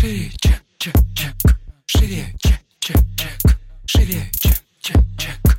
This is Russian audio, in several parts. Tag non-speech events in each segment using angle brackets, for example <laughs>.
Шире, чек, чек, чек. Шире, чек, чек, чек. Шире, чек, чек, чек.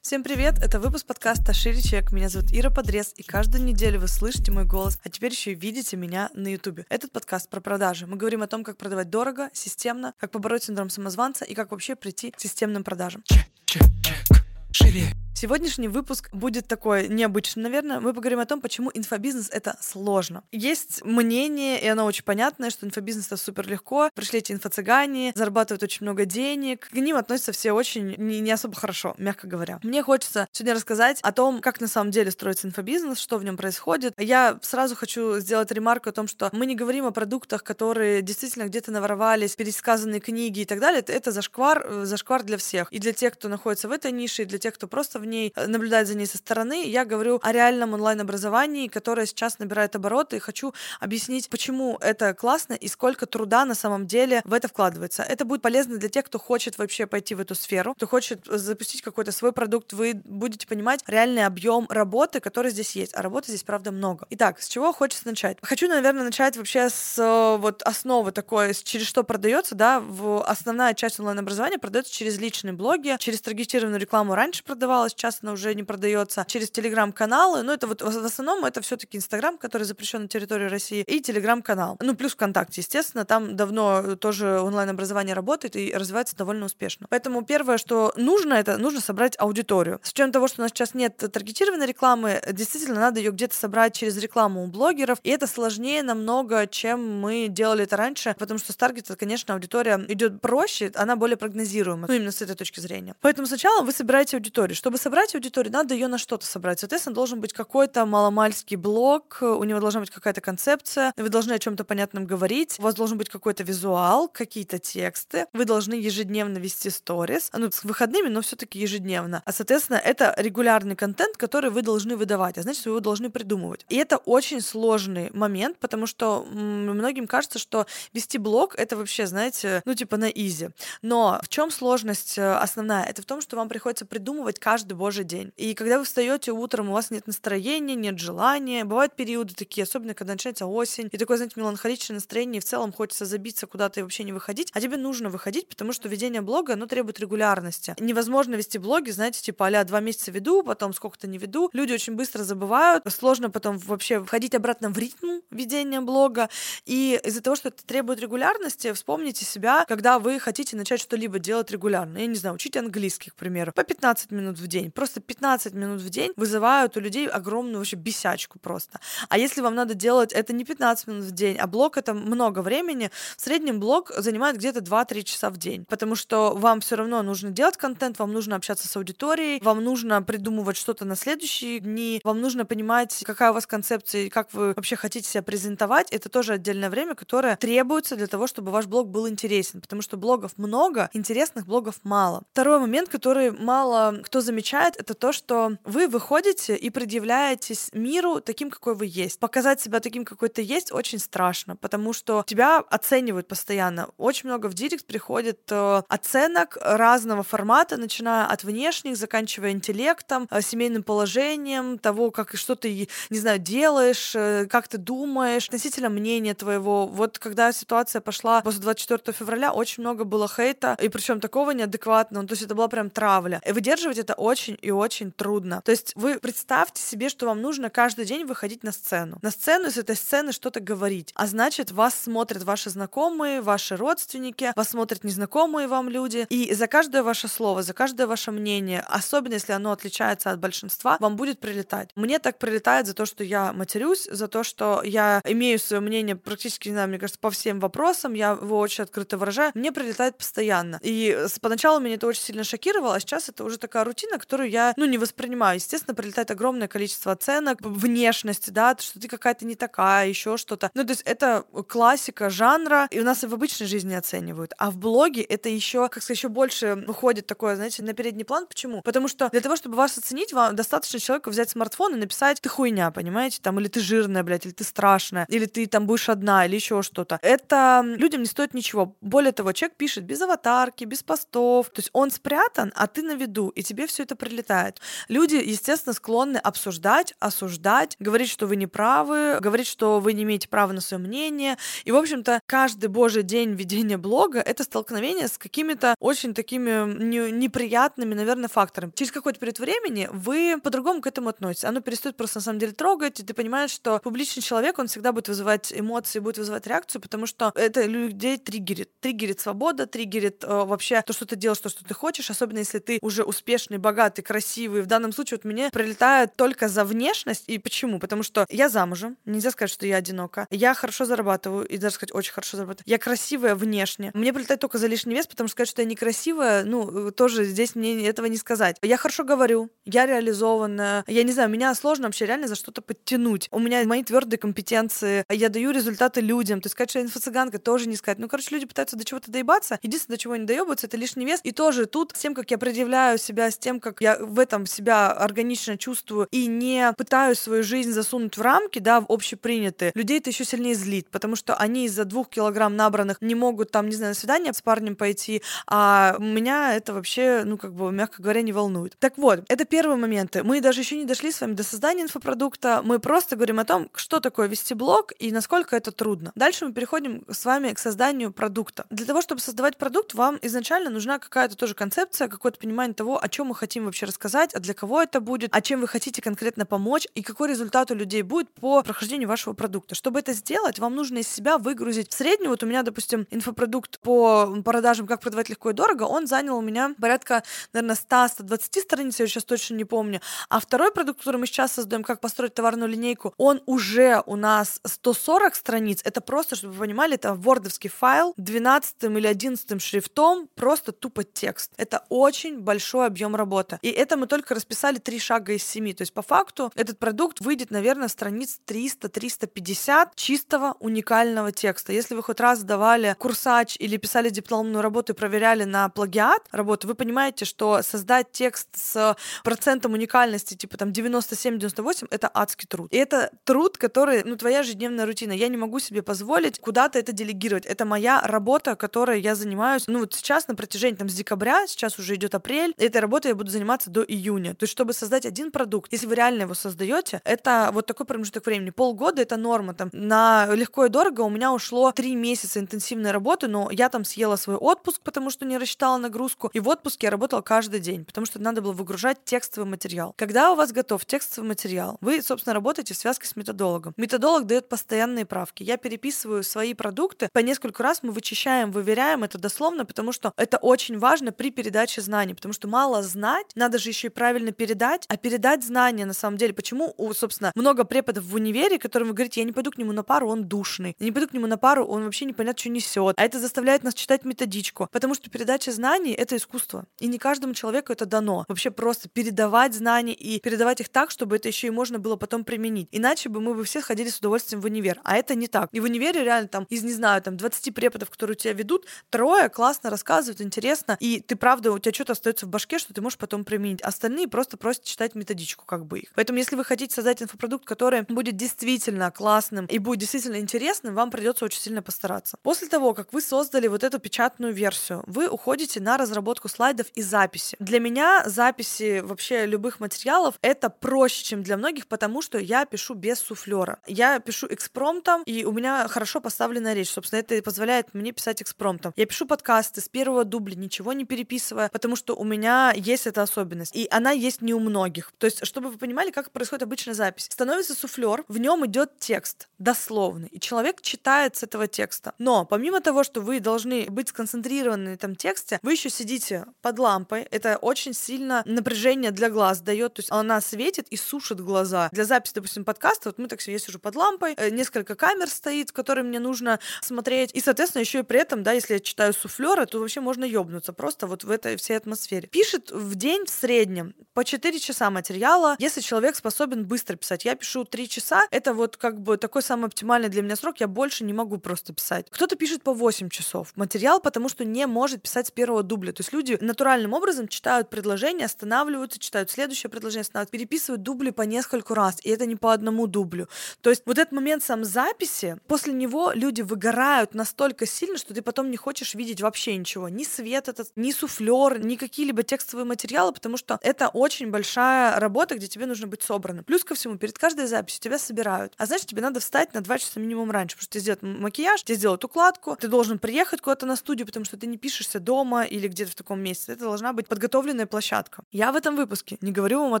Всем привет! Это выпуск подкаста «Шире чек». Меня зовут Ира Подрез, и каждую неделю вы слышите мой голос, а теперь еще и видите меня на Ютубе. Этот подкаст про продажи. Мы говорим о том, как продавать дорого, системно, как побороть синдром самозванца и как вообще прийти к системным продажам. Чек, чек, чек. Шире, Сегодняшний выпуск будет такой необычный, наверное. Мы поговорим о том, почему инфобизнес — это сложно. Есть мнение, и оно очень понятное, что инфобизнес — это супер легко. Пришли эти инфо-цыгане, зарабатывают очень много денег. К ним относятся все очень не, не особо хорошо, мягко говоря. Мне хочется сегодня рассказать о том, как на самом деле строится инфобизнес, что в нем происходит. Я сразу хочу сделать ремарку о том, что мы не говорим о продуктах, которые действительно где-то наворовались, пересказанные книги и так далее. Это, это зашквар, э, зашквар для всех. И для тех, кто находится в этой нише, и для тех, кто просто в ней, э, наблюдать за ней со стороны. Я говорю о реальном онлайн-образовании, которое сейчас набирает обороты, и хочу объяснить, почему это классно и сколько труда на самом деле в это вкладывается. Это будет полезно для тех, кто хочет вообще пойти в эту сферу, кто хочет запустить какой-то свой продукт. Вы будете понимать реальный объем работы, который здесь есть. А работы здесь, правда, много. Итак, с чего хочется начать? Хочу, наверное, начать вообще с э, вот основы такой, через что продается, да, в основная часть онлайн-образования продается через личные блоги, через таргетированную рекламу раньше продавалась, сейчас она уже не продается через телеграм-каналы. Но это вот в основном это все-таки Инстаграм, который запрещен на территории России, и телеграм-канал. Ну, плюс ВКонтакте, естественно, там давно тоже онлайн-образование работает и развивается довольно успешно. Поэтому первое, что нужно, это нужно собрать аудиторию. С учетом того, что у нас сейчас нет таргетированной рекламы, действительно надо ее где-то собрать через рекламу у блогеров, и это сложнее намного, чем мы делали это раньше, потому что с таргета, конечно, аудитория идет проще, она более прогнозируема, ну, именно с этой точки зрения. Поэтому сначала вы собираете аудиторию. Чтобы собрать аудиторию, надо ее на что-то собрать. Соответственно, должен быть какой-то маломальский блог, у него должна быть какая-то концепция, вы должны о чем-то понятном говорить, у вас должен быть какой-то визуал, какие-то тексты, вы должны ежедневно вести сторис, ну, с выходными, но все-таки ежедневно. А, соответственно, это регулярный контент, который вы должны выдавать, а значит, вы его должны придумывать. И это очень сложный момент, потому что многим кажется, что вести блог это вообще, знаете, ну, типа на изи. Но в чем сложность э, основная? Это в том, что вам приходится придумывать каждый божий день. И когда вы встаете утром, у вас нет настроения, нет желания. Бывают периоды такие, особенно когда начинается осень, и такое, знаете, меланхоличное настроение, и в целом хочется забиться куда-то и вообще не выходить. А тебе нужно выходить, потому что ведение блога, оно требует регулярности. Невозможно вести блоги, знаете, типа а два месяца веду, потом сколько-то не веду. Люди очень быстро забывают, сложно потом вообще входить обратно в ритм ведения блога. И из-за того, что это требует регулярности, вспомните себя, когда вы хотите начать что-либо делать регулярно. Я не знаю, учить английский, к примеру, по 15 минут в день. Просто 15 минут в день вызывают у людей огромную вообще бесячку просто. А если вам надо делать это не 15 минут в день, а блок это много времени, в среднем блок занимает где-то 2-3 часа в день, потому что вам все равно нужно делать контент, вам нужно общаться с аудиторией, вам нужно придумывать что-то на следующие дни, вам нужно понимать, какая у вас концепция, как вы вообще хотите себя презентовать. Это тоже отдельное время, которое требуется для того, чтобы ваш блог был интересен, потому что блогов много, интересных блогов мало. Второй момент, который мало кто замечает, это то, что вы выходите и предъявляетесь миру таким, какой вы есть. Показать себя таким, какой ты есть, очень страшно, потому что тебя оценивают постоянно. Очень много в директ приходит э, оценок разного формата, начиная от внешних, заканчивая интеллектом, э, семейным положением, того, как что ты, не знаю, делаешь, э, как ты думаешь, относительно мнения твоего. Вот когда ситуация пошла после 24 февраля, очень много было хейта, и причем такого неадекватного, то есть это была прям травля. И выдерживать это очень и очень трудно. То есть вы представьте себе, что вам нужно каждый день выходить на сцену. На сцену с этой сцены что-то говорить. А значит, вас смотрят ваши знакомые, ваши родственники, вас смотрят незнакомые вам люди. И за каждое ваше слово, за каждое ваше мнение, особенно если оно отличается от большинства, вам будет прилетать. Мне так прилетает за то, что я матерюсь, за то, что я имею свое мнение практически, не знаю, мне кажется, по всем вопросам, я его очень открыто выражаю. Мне прилетает постоянно. И поначалу меня это очень сильно шокировало, а сейчас это уже такая рутина, которую я, ну, не воспринимаю. Естественно, прилетает огромное количество оценок, внешности, да, что ты какая-то не такая, еще что-то. Ну, то есть это классика жанра, и у нас и в обычной жизни оценивают. А в блоге это еще, как сказать, еще больше выходит такое, знаете, на передний план. Почему? Потому что для того, чтобы вас оценить, вам достаточно человеку взять смартфон и написать «ты хуйня», понимаете, там, или «ты жирная, блядь», или «ты страшная», или «ты там будешь одна», или еще что-то. Это людям не стоит ничего. Более того, человек пишет без аватарки, без постов, то есть он спрятан, а ты на виду, и тебе все это прилетает. Люди, естественно, склонны обсуждать, осуждать, говорить, что вы не правы, говорить, что вы не имеете права на свое мнение. И, в общем-то, каждый божий день ведения блога — это столкновение с какими-то очень такими неприятными, наверное, факторами. Через какой-то период времени вы по-другому к этому относитесь. Оно перестает просто на самом деле трогать, и ты понимаешь, что публичный человек, он всегда будет вызывать эмоции, будет вызывать реакцию, потому что это людей триггерит. Триггерит свобода, триггерит э, вообще то, что ты делаешь, то, что ты хочешь, особенно если ты уже успешный, богатый, красивый. В данном случае вот мне прилетает только за внешность. И почему? Потому что я замужем, нельзя сказать, что я одинока. Я хорошо зарабатываю, и даже сказать, очень хорошо зарабатываю. Я красивая внешне. Мне прилетает только за лишний вес, потому что сказать, что я некрасивая, ну, тоже здесь мне этого не сказать. Я хорошо говорю, я реализованная. Я не знаю, меня сложно вообще реально за что-то подтянуть. У меня мои твердые компетенции, я даю результаты людям. То есть сказать, что я инфо-цыганка, тоже не сказать. Ну, короче, люди пытаются до чего-то доебаться. Единственное, до чего они доебаются, это лишний вес. И тоже тут с тем, как я предъявляю себя, с тем, как я в этом себя органично чувствую и не пытаюсь свою жизнь засунуть в рамки, да, в общепринятые, людей это еще сильнее злит, потому что они из-за двух килограмм набранных не могут там, не знаю, на свидание с парнем пойти, а меня это вообще, ну, как бы, мягко говоря, не волнует. Так вот, это первые моменты. Мы даже еще не дошли с вами до создания инфопродукта, мы просто говорим о том, что такое вести блог и насколько это трудно. Дальше мы переходим с вами к созданию продукта. Для того, чтобы создавать продукт, вам изначально нужна какая-то тоже концепция, какое-то понимание того, о чем мы хотим вообще рассказать, а для кого это будет, а чем вы хотите конкретно помочь и какой результат у людей будет по прохождению вашего продукта. Чтобы это сделать, вам нужно из себя выгрузить среднюю. Вот у меня, допустим, инфопродукт по продажам «Как продавать легко и дорого», он занял у меня порядка, наверное, 100-120 страниц, я сейчас точно не помню. А второй продукт, который мы сейчас создаем, «Как построить товарную линейку», он уже у нас 140 страниц. Это просто, чтобы вы понимали, это вордовский файл 12 или 11 шрифтом, просто тупо текст. Это очень большой объем работы. И это мы только расписали три шага из семи. То есть по факту этот продукт выйдет, наверное, страниц 300-350 чистого уникального текста. Если вы хоть раз давали курсач или писали дипломную работу и проверяли на плагиат работу, вы понимаете, что создать текст с процентом уникальности, типа там 97-98, это адский труд. И это труд, который, ну, твоя ежедневная рутина. Я не могу себе позволить куда-то это делегировать. Это моя работа, которой я занимаюсь, ну, вот сейчас на протяжении там с декабря, сейчас уже идет апрель, этой работой я буду заниматься до июня. То есть, чтобы создать один продукт, если вы реально его создаете, это вот такой промежуток времени. Полгода это норма. Там на легко и дорого у меня ушло три месяца интенсивной работы, но я там съела свой отпуск, потому что не рассчитала нагрузку. И в отпуске я работала каждый день, потому что надо было выгружать текстовый материал. Когда у вас готов текстовый материал, вы, собственно, работаете в связке с методологом. Методолог дает постоянные правки. Я переписываю свои продукты. По несколько раз мы вычищаем, выверяем это дословно, потому что это очень важно при передаче знаний, потому что мало знать, надо же еще и правильно передать, а передать знания на самом деле. Почему, у, собственно, много преподов в универе, которым вы говорите, я не пойду к нему на пару, он душный. Я не пойду к нему на пару, он вообще непонятно, что несет. А это заставляет нас читать методичку, потому что передача знаний — это искусство. И не каждому человеку это дано. Вообще просто передавать знания и передавать их так, чтобы это еще и можно было потом применить. Иначе бы мы бы все ходили с удовольствием в универ. А это не так. И в универе реально там из, не знаю, там 20 преподов, которые тебя ведут, трое классно рассказывают, интересно, и ты правда, у тебя что-то остается в башке, что ты можешь потом применить. Остальные просто просят читать методичку как бы их. Поэтому если вы хотите создать инфопродукт, который будет действительно классным и будет действительно интересным, вам придется очень сильно постараться. После того, как вы создали вот эту печатную версию, вы уходите на разработку слайдов и записи. Для меня записи вообще любых материалов это проще, чем для многих, потому что я пишу без суфлера. Я пишу экспромтом, и у меня хорошо поставленная речь. Собственно, это позволяет мне писать экспромтом. Я пишу подкасты с первого дубля, ничего не переписывая, потому что у меня есть эта особенность. И она есть не у многих. То есть, чтобы вы понимали, как происходит обычная запись. Становится суфлер, в нем идет текст, дословный, и человек читает с этого текста. Но помимо того, что вы должны быть сконцентрированы на этом тексте, вы еще сидите под лампой. Это очень сильно напряжение для глаз дает. То есть она светит и сушит глаза. Для записи, допустим, подкаста, вот мы так я сижу под лампой, э, несколько камер стоит, в которые мне нужно смотреть. И, соответственно, еще и при этом, да, если я читаю суфлеры, то вообще можно ёбнуться просто вот в этой всей атмосфере. Пишет в день в среднем по 4 часа материала, если человек способен быстро писать. Я пишу 3 часа, это вот как бы такой самый оптимальный для меня срок, я больше не могу просто писать. Кто-то пишет по 8 часов материал, потому что не может писать с первого дубля. То есть люди натуральным образом читают предложение, останавливаются, читают следующее предложение, останавливаются, переписывают дубли по нескольку раз, и это не по одному дублю. То есть вот этот момент сам записи, после него люди выгорают настолько сильно, что ты потом не хочешь видеть вообще ничего. Ни свет этот, ни суфлер, ни какие-либо текстовые материалы, материалы, потому что это очень большая работа, где тебе нужно быть собранным. Плюс ко всему, перед каждой записью тебя собирают. А значит, тебе надо встать на два часа минимум раньше, потому что тебе сделают макияж, тебе сделают укладку, ты должен приехать куда-то на студию, потому что ты не пишешься дома или где-то в таком месте. Это должна быть подготовленная площадка. Я в этом выпуске не говорю вам о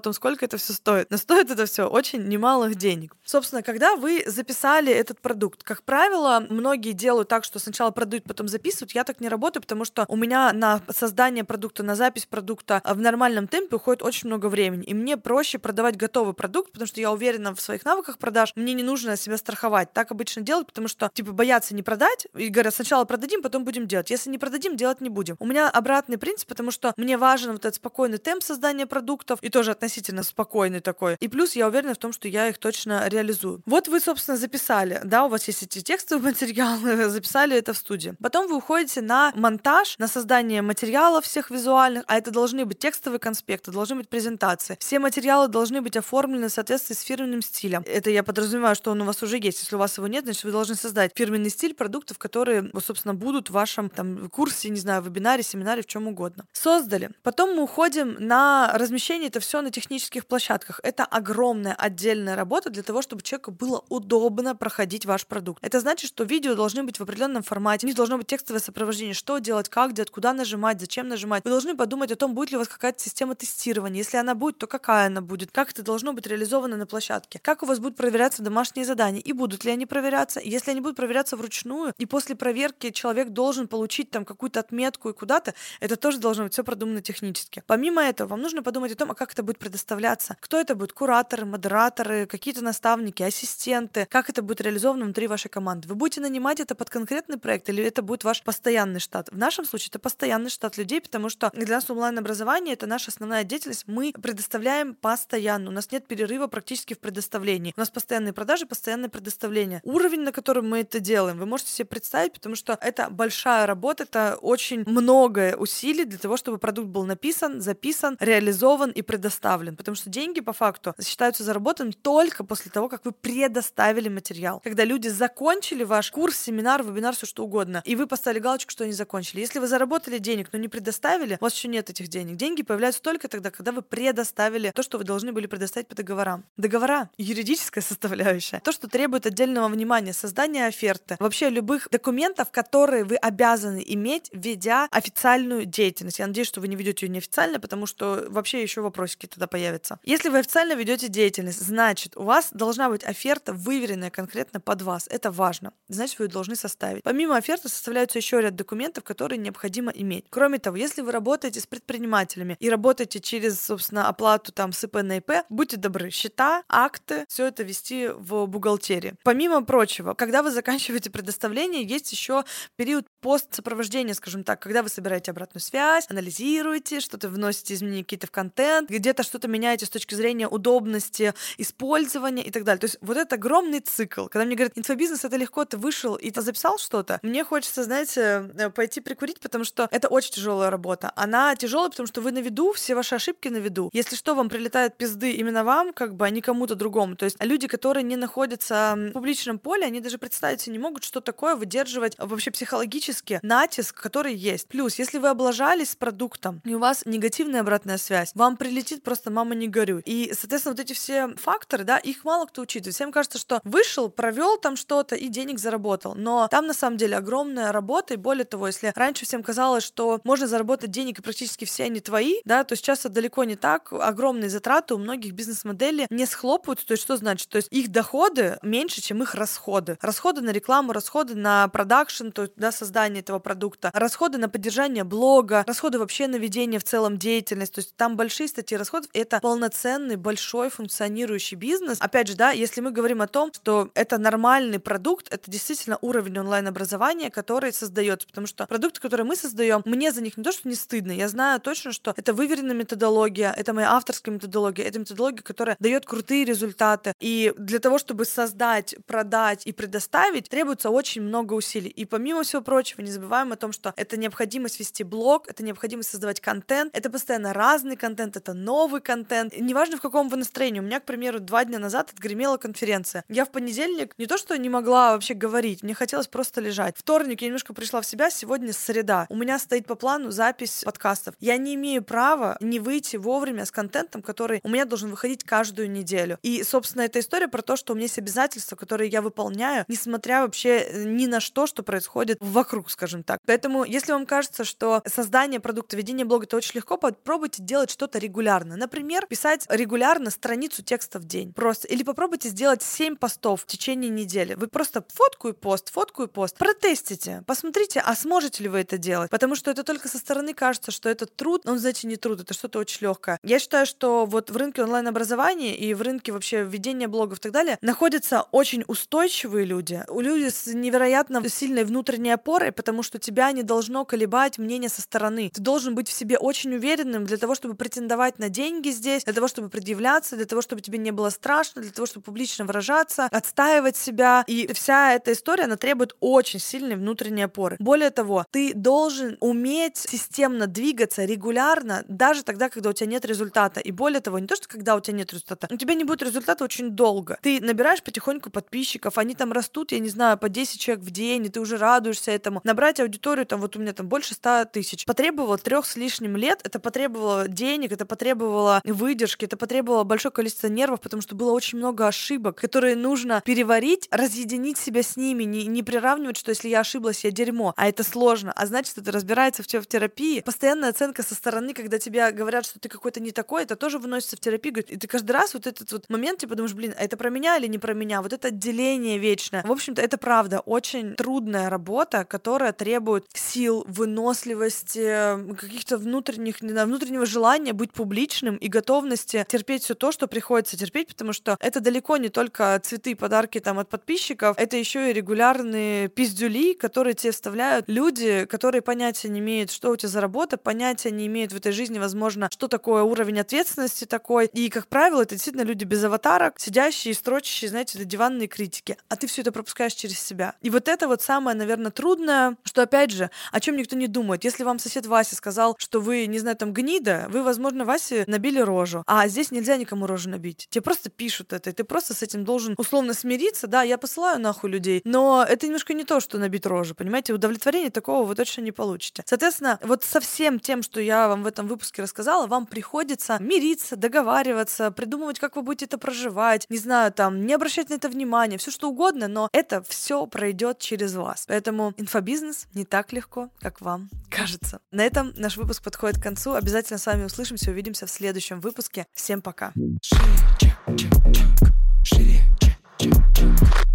том, сколько это все стоит. Но стоит это все очень немалых денег. Собственно, когда вы записали этот продукт, как правило, многие делают так, что сначала продают, потом записывают. Я так не работаю, потому что у меня на создание продукта, на запись продукта в нормальном темпе уходит очень много времени. И мне проще продавать готовый продукт, потому что я уверена в своих навыках продаж. Мне не нужно себя страховать. Так обычно делают, потому что, типа, боятся не продать и говорят, сначала продадим, потом будем делать. Если не продадим, делать не будем. У меня обратный принцип, потому что мне важен вот этот спокойный темп создания продуктов и тоже относительно спокойный такой. И плюс я уверена в том, что я их точно реализую. Вот вы, собственно, записали, да, у вас есть эти текстовые <laughs> материалы, записали это в студии. Потом вы уходите на монтаж, на создание материалов всех визуальных, а это должны быть текстовые конспекты, должны быть презентации. Все материалы должны быть оформлены в соответствии с фирменным стилем. Это я подразумеваю, что он у вас уже есть. Если у вас его нет, значит, вы должны создать фирменный стиль продуктов, которые, собственно, будут в вашем там, курсе, не знаю, вебинаре, семинаре, в чем угодно. Создали. Потом мы уходим на размещение это все на технических площадках. Это огромная отдельная работа для того, чтобы человеку было удобно проходить ваш продукт. Это значит, что видео должны быть в определенном формате, у них должно быть текстовое сопровождение, что делать, как делать, куда нажимать, зачем нажимать. Вы должны подумать о том, будет ли у вас какая-то система тестирования. Если она будет, то какая она будет, как это должно быть реализовано на площадке, как у вас будут проверяться домашние задания и будут ли они проверяться. Если они будут проверяться вручную, и после проверки человек должен получить там какую-то отметку и куда-то, это тоже должно быть все продумано технически. Помимо этого, вам нужно подумать о том, а как это будет предоставляться. Кто это будет? Кураторы, модераторы, какие-то наставники, ассистенты. Как это будет реализовано внутри вашей команды? Вы будете нанимать это под конкретный проект или это будет ваш постоянный штат? В нашем случае это постоянный штат людей, потому что для нас онлайн-образование — это наша основная деятельность. Мы предоставляем постоянно. У нас нет перерыва практически в предоставлении. У нас постоянные продажи, постоянное предоставление. Уровень, на котором мы это делаем, вы можете себе представить, потому что это большая работа, это очень многое усилий для того, чтобы продукт был написан, записан, реализован и предоставлен. Потому что деньги по факту считаются заработанными только после того, как вы предоставили материал. Когда люди закончили ваш курс, семинар, вебинар, все что угодно, и вы поставили галочку, что они закончили. Если вы заработали денег, но не предоставили, у вас еще нет этих денег. Деньги появляются только тогда, когда вы предоставили то, что вы должны были предоставить по договорам. Договора — юридическая <laughs> составляющая. То, что требует отдельного внимания, создание оферты, вообще любых документов, которые вы обязаны иметь, ведя официальную деятельность. Я надеюсь, что вы не ведете ее неофициально, потому что вообще еще вопросики тогда появятся. Если вы официально ведете деятельность, значит, у вас должна быть оферта, выверенная конкретно под вас. Это важно. Значит, вы ее должны составить. Помимо оферты составляются еще ряд документов, которые необходимо иметь. Кроме того, если вы работаете с предпринимателями и работаете через, собственно, оплату там с ИП, будьте добры, счета, акты, все это вести в бухгалтерии. Помимо прочего, когда вы заканчиваете предоставление, есть еще период пост-сопровождения, скажем так, когда вы собираете обратную связь, анализируете, что-то вносите изменения какие-то в контент, где-то что-то меняете с точки зрения удобности использования и так далее. То есть вот это огромный цикл. Когда мне говорят, инфобизнес это легко, ты вышел и ты записал что-то, мне хочется, знаете, э, пойти прикурить, потому что это очень тяжелая работа. Она тяжелая, потому что вы на виду, все ваши ошибки на виду. Если что, вам прилетают пизды именно вам, как бы, а не кому-то другому. То есть люди, которые не находятся в публичном поле, они даже представить себе не могут, что такое выдерживать вообще психологически натиск, который есть. Плюс, если вы облажались с продуктом, и у вас негативная обратная связь, вам прилетит просто «мама, не горюй». И, соответственно, вот эти все факторы, да, их мало кто учитывает. Всем кажется, что вышел, провел там что-то и денег заработал. Но там, на самом деле, огромная работа, и более того, если раньше всем казалось, что можно заработать денег, и практически все они твои, да, то сейчас это далеко не так. Огромные затраты у многих бизнес-моделей не схлопываются. То есть что значит? То есть их доходы меньше, чем их расходы. Расходы на рекламу, расходы на продакшн, то есть, да, создание этого продукта, расходы на поддержание блога, расходы вообще на ведение в целом деятельности. То есть там большие статьи расходов. Это полноценный, большой, функционирующий бизнес. Опять же, да, если мы говорим о том, что это нормальный продукт, это действительно уровень онлайн-образования, который создается. Потому что продукты, которые мы создаем, мне за них не то, что не стыдно. Я знаю точно, что это выверенная методология, это моя авторская методология, это методология, которая дает крутые результаты. И для того, чтобы создать, продать и предоставить, требуется очень много усилий. И помимо всего прочего, не забываем о том, что это необходимость вести блог, это необходимость создавать контент, это постоянно разный контент, это новый контент. Неважно, в каком вы настроении. У меня, к примеру, два дня назад отгремела конференция. Я в понедельник не то, что не могла вообще говорить, мне хотелось просто лежать. Вторник я немножко пришла в себя, сегодня среда. У меня стоит по плану запись подкастов. Я не имею право не выйти вовремя с контентом, который у меня должен выходить каждую неделю. И, собственно, эта история про то, что у меня есть обязательства, которые я выполняю, несмотря вообще э, ни на что, что происходит вокруг, скажем так. Поэтому, если вам кажется, что создание продукта, ведение блога это очень легко, попробуйте делать что-то регулярно. Например, писать регулярно страницу текста в день. Просто. Или попробуйте сделать 7 постов в течение недели. Вы просто фотку и пост, фотку и пост. Протестите, посмотрите, а сможете ли вы это делать. Потому что это только со стороны кажется, что это труд, он, знаете, не труд, это что-то очень легкое. Я считаю, что вот в рынке онлайн-образования и в рынке вообще ведения блогов и так далее находятся очень устойчивые люди, люди с невероятно сильной внутренней опорой, потому что тебя не должно колебать мнение со стороны. Ты должен быть в себе очень уверенным для того, чтобы претендовать на деньги здесь, для того, чтобы предъявляться, для того, чтобы тебе не было страшно, для того, чтобы публично выражаться, отстаивать себя. И вся эта история, она требует очень сильной внутренней опоры. Более того, ты должен уметь системно двигаться регулярно, даже тогда, когда у тебя нет результата. И более того, не то, что когда у тебя нет результата, у тебя не будет результата очень долго. Ты набираешь потихоньку подписчиков, они там растут, я не знаю, по 10 человек в день, и ты уже радуешься этому. Набрать аудиторию, там вот у меня там больше 100 тысяч, потребовало трех с лишним лет, это потребовало денег, это потребовало выдержки, это потребовало большое количество нервов, потому что было очень много ошибок, которые нужно переварить, разъединить себя с ними, не, не приравнивать, что если я ошиблась, я дерьмо, а это сложно, а значит, это разбирается в, в терапии. Постоянная оценка со стороны, когда тебе говорят, что ты какой-то не такой, это тоже выносится в терапию, и ты каждый раз вот этот вот момент, типа, думаешь, блин, а это про меня или не про меня? Вот это отделение вечное. В общем-то, это правда очень трудная работа, которая требует сил, выносливости, каких-то внутренних, не знаю, внутреннего желания быть публичным и готовности терпеть все то, что приходится терпеть, потому что это далеко не только цветы и подарки там от подписчиков, это еще и регулярные пиздюли, которые тебе вставляют люди, которые понятия не имеют, что у тебя за работа, понятия не имеют в этой жизни, возможно, что такое уровень ответственности такой. И, как правило, это действительно люди без аватарок, сидящие и строчащие, знаете, диванные критики. А ты все это пропускаешь через себя. И вот это вот самое, наверное, трудное, что, опять же, о чем никто не думает. Если вам сосед Вася сказал, что вы, не знаю, там гнида, вы, возможно, Васе набили рожу. А здесь нельзя никому рожу набить. Тебе просто пишут это, и ты просто с этим должен условно смириться. Да, я посылаю нахуй людей, но это немножко не то, что набить рожу, понимаете? Удовлетворения такого вы точно не получите. Соответственно, вот со всем тем, что я вам в этом выпуске рассказала, вам приходится мириться, договариваться, придумывать, как вы будете это проживать, не знаю, там, не обращать на это внимания, все что угодно, но это все пройдет через вас. Поэтому инфобизнес не так легко, как вам кажется. На этом наш выпуск подходит к концу. Обязательно с вами услышимся, увидимся в следующем выпуске. Всем пока. Шире, чек, чек, чек. Шире, чек, чек, чек.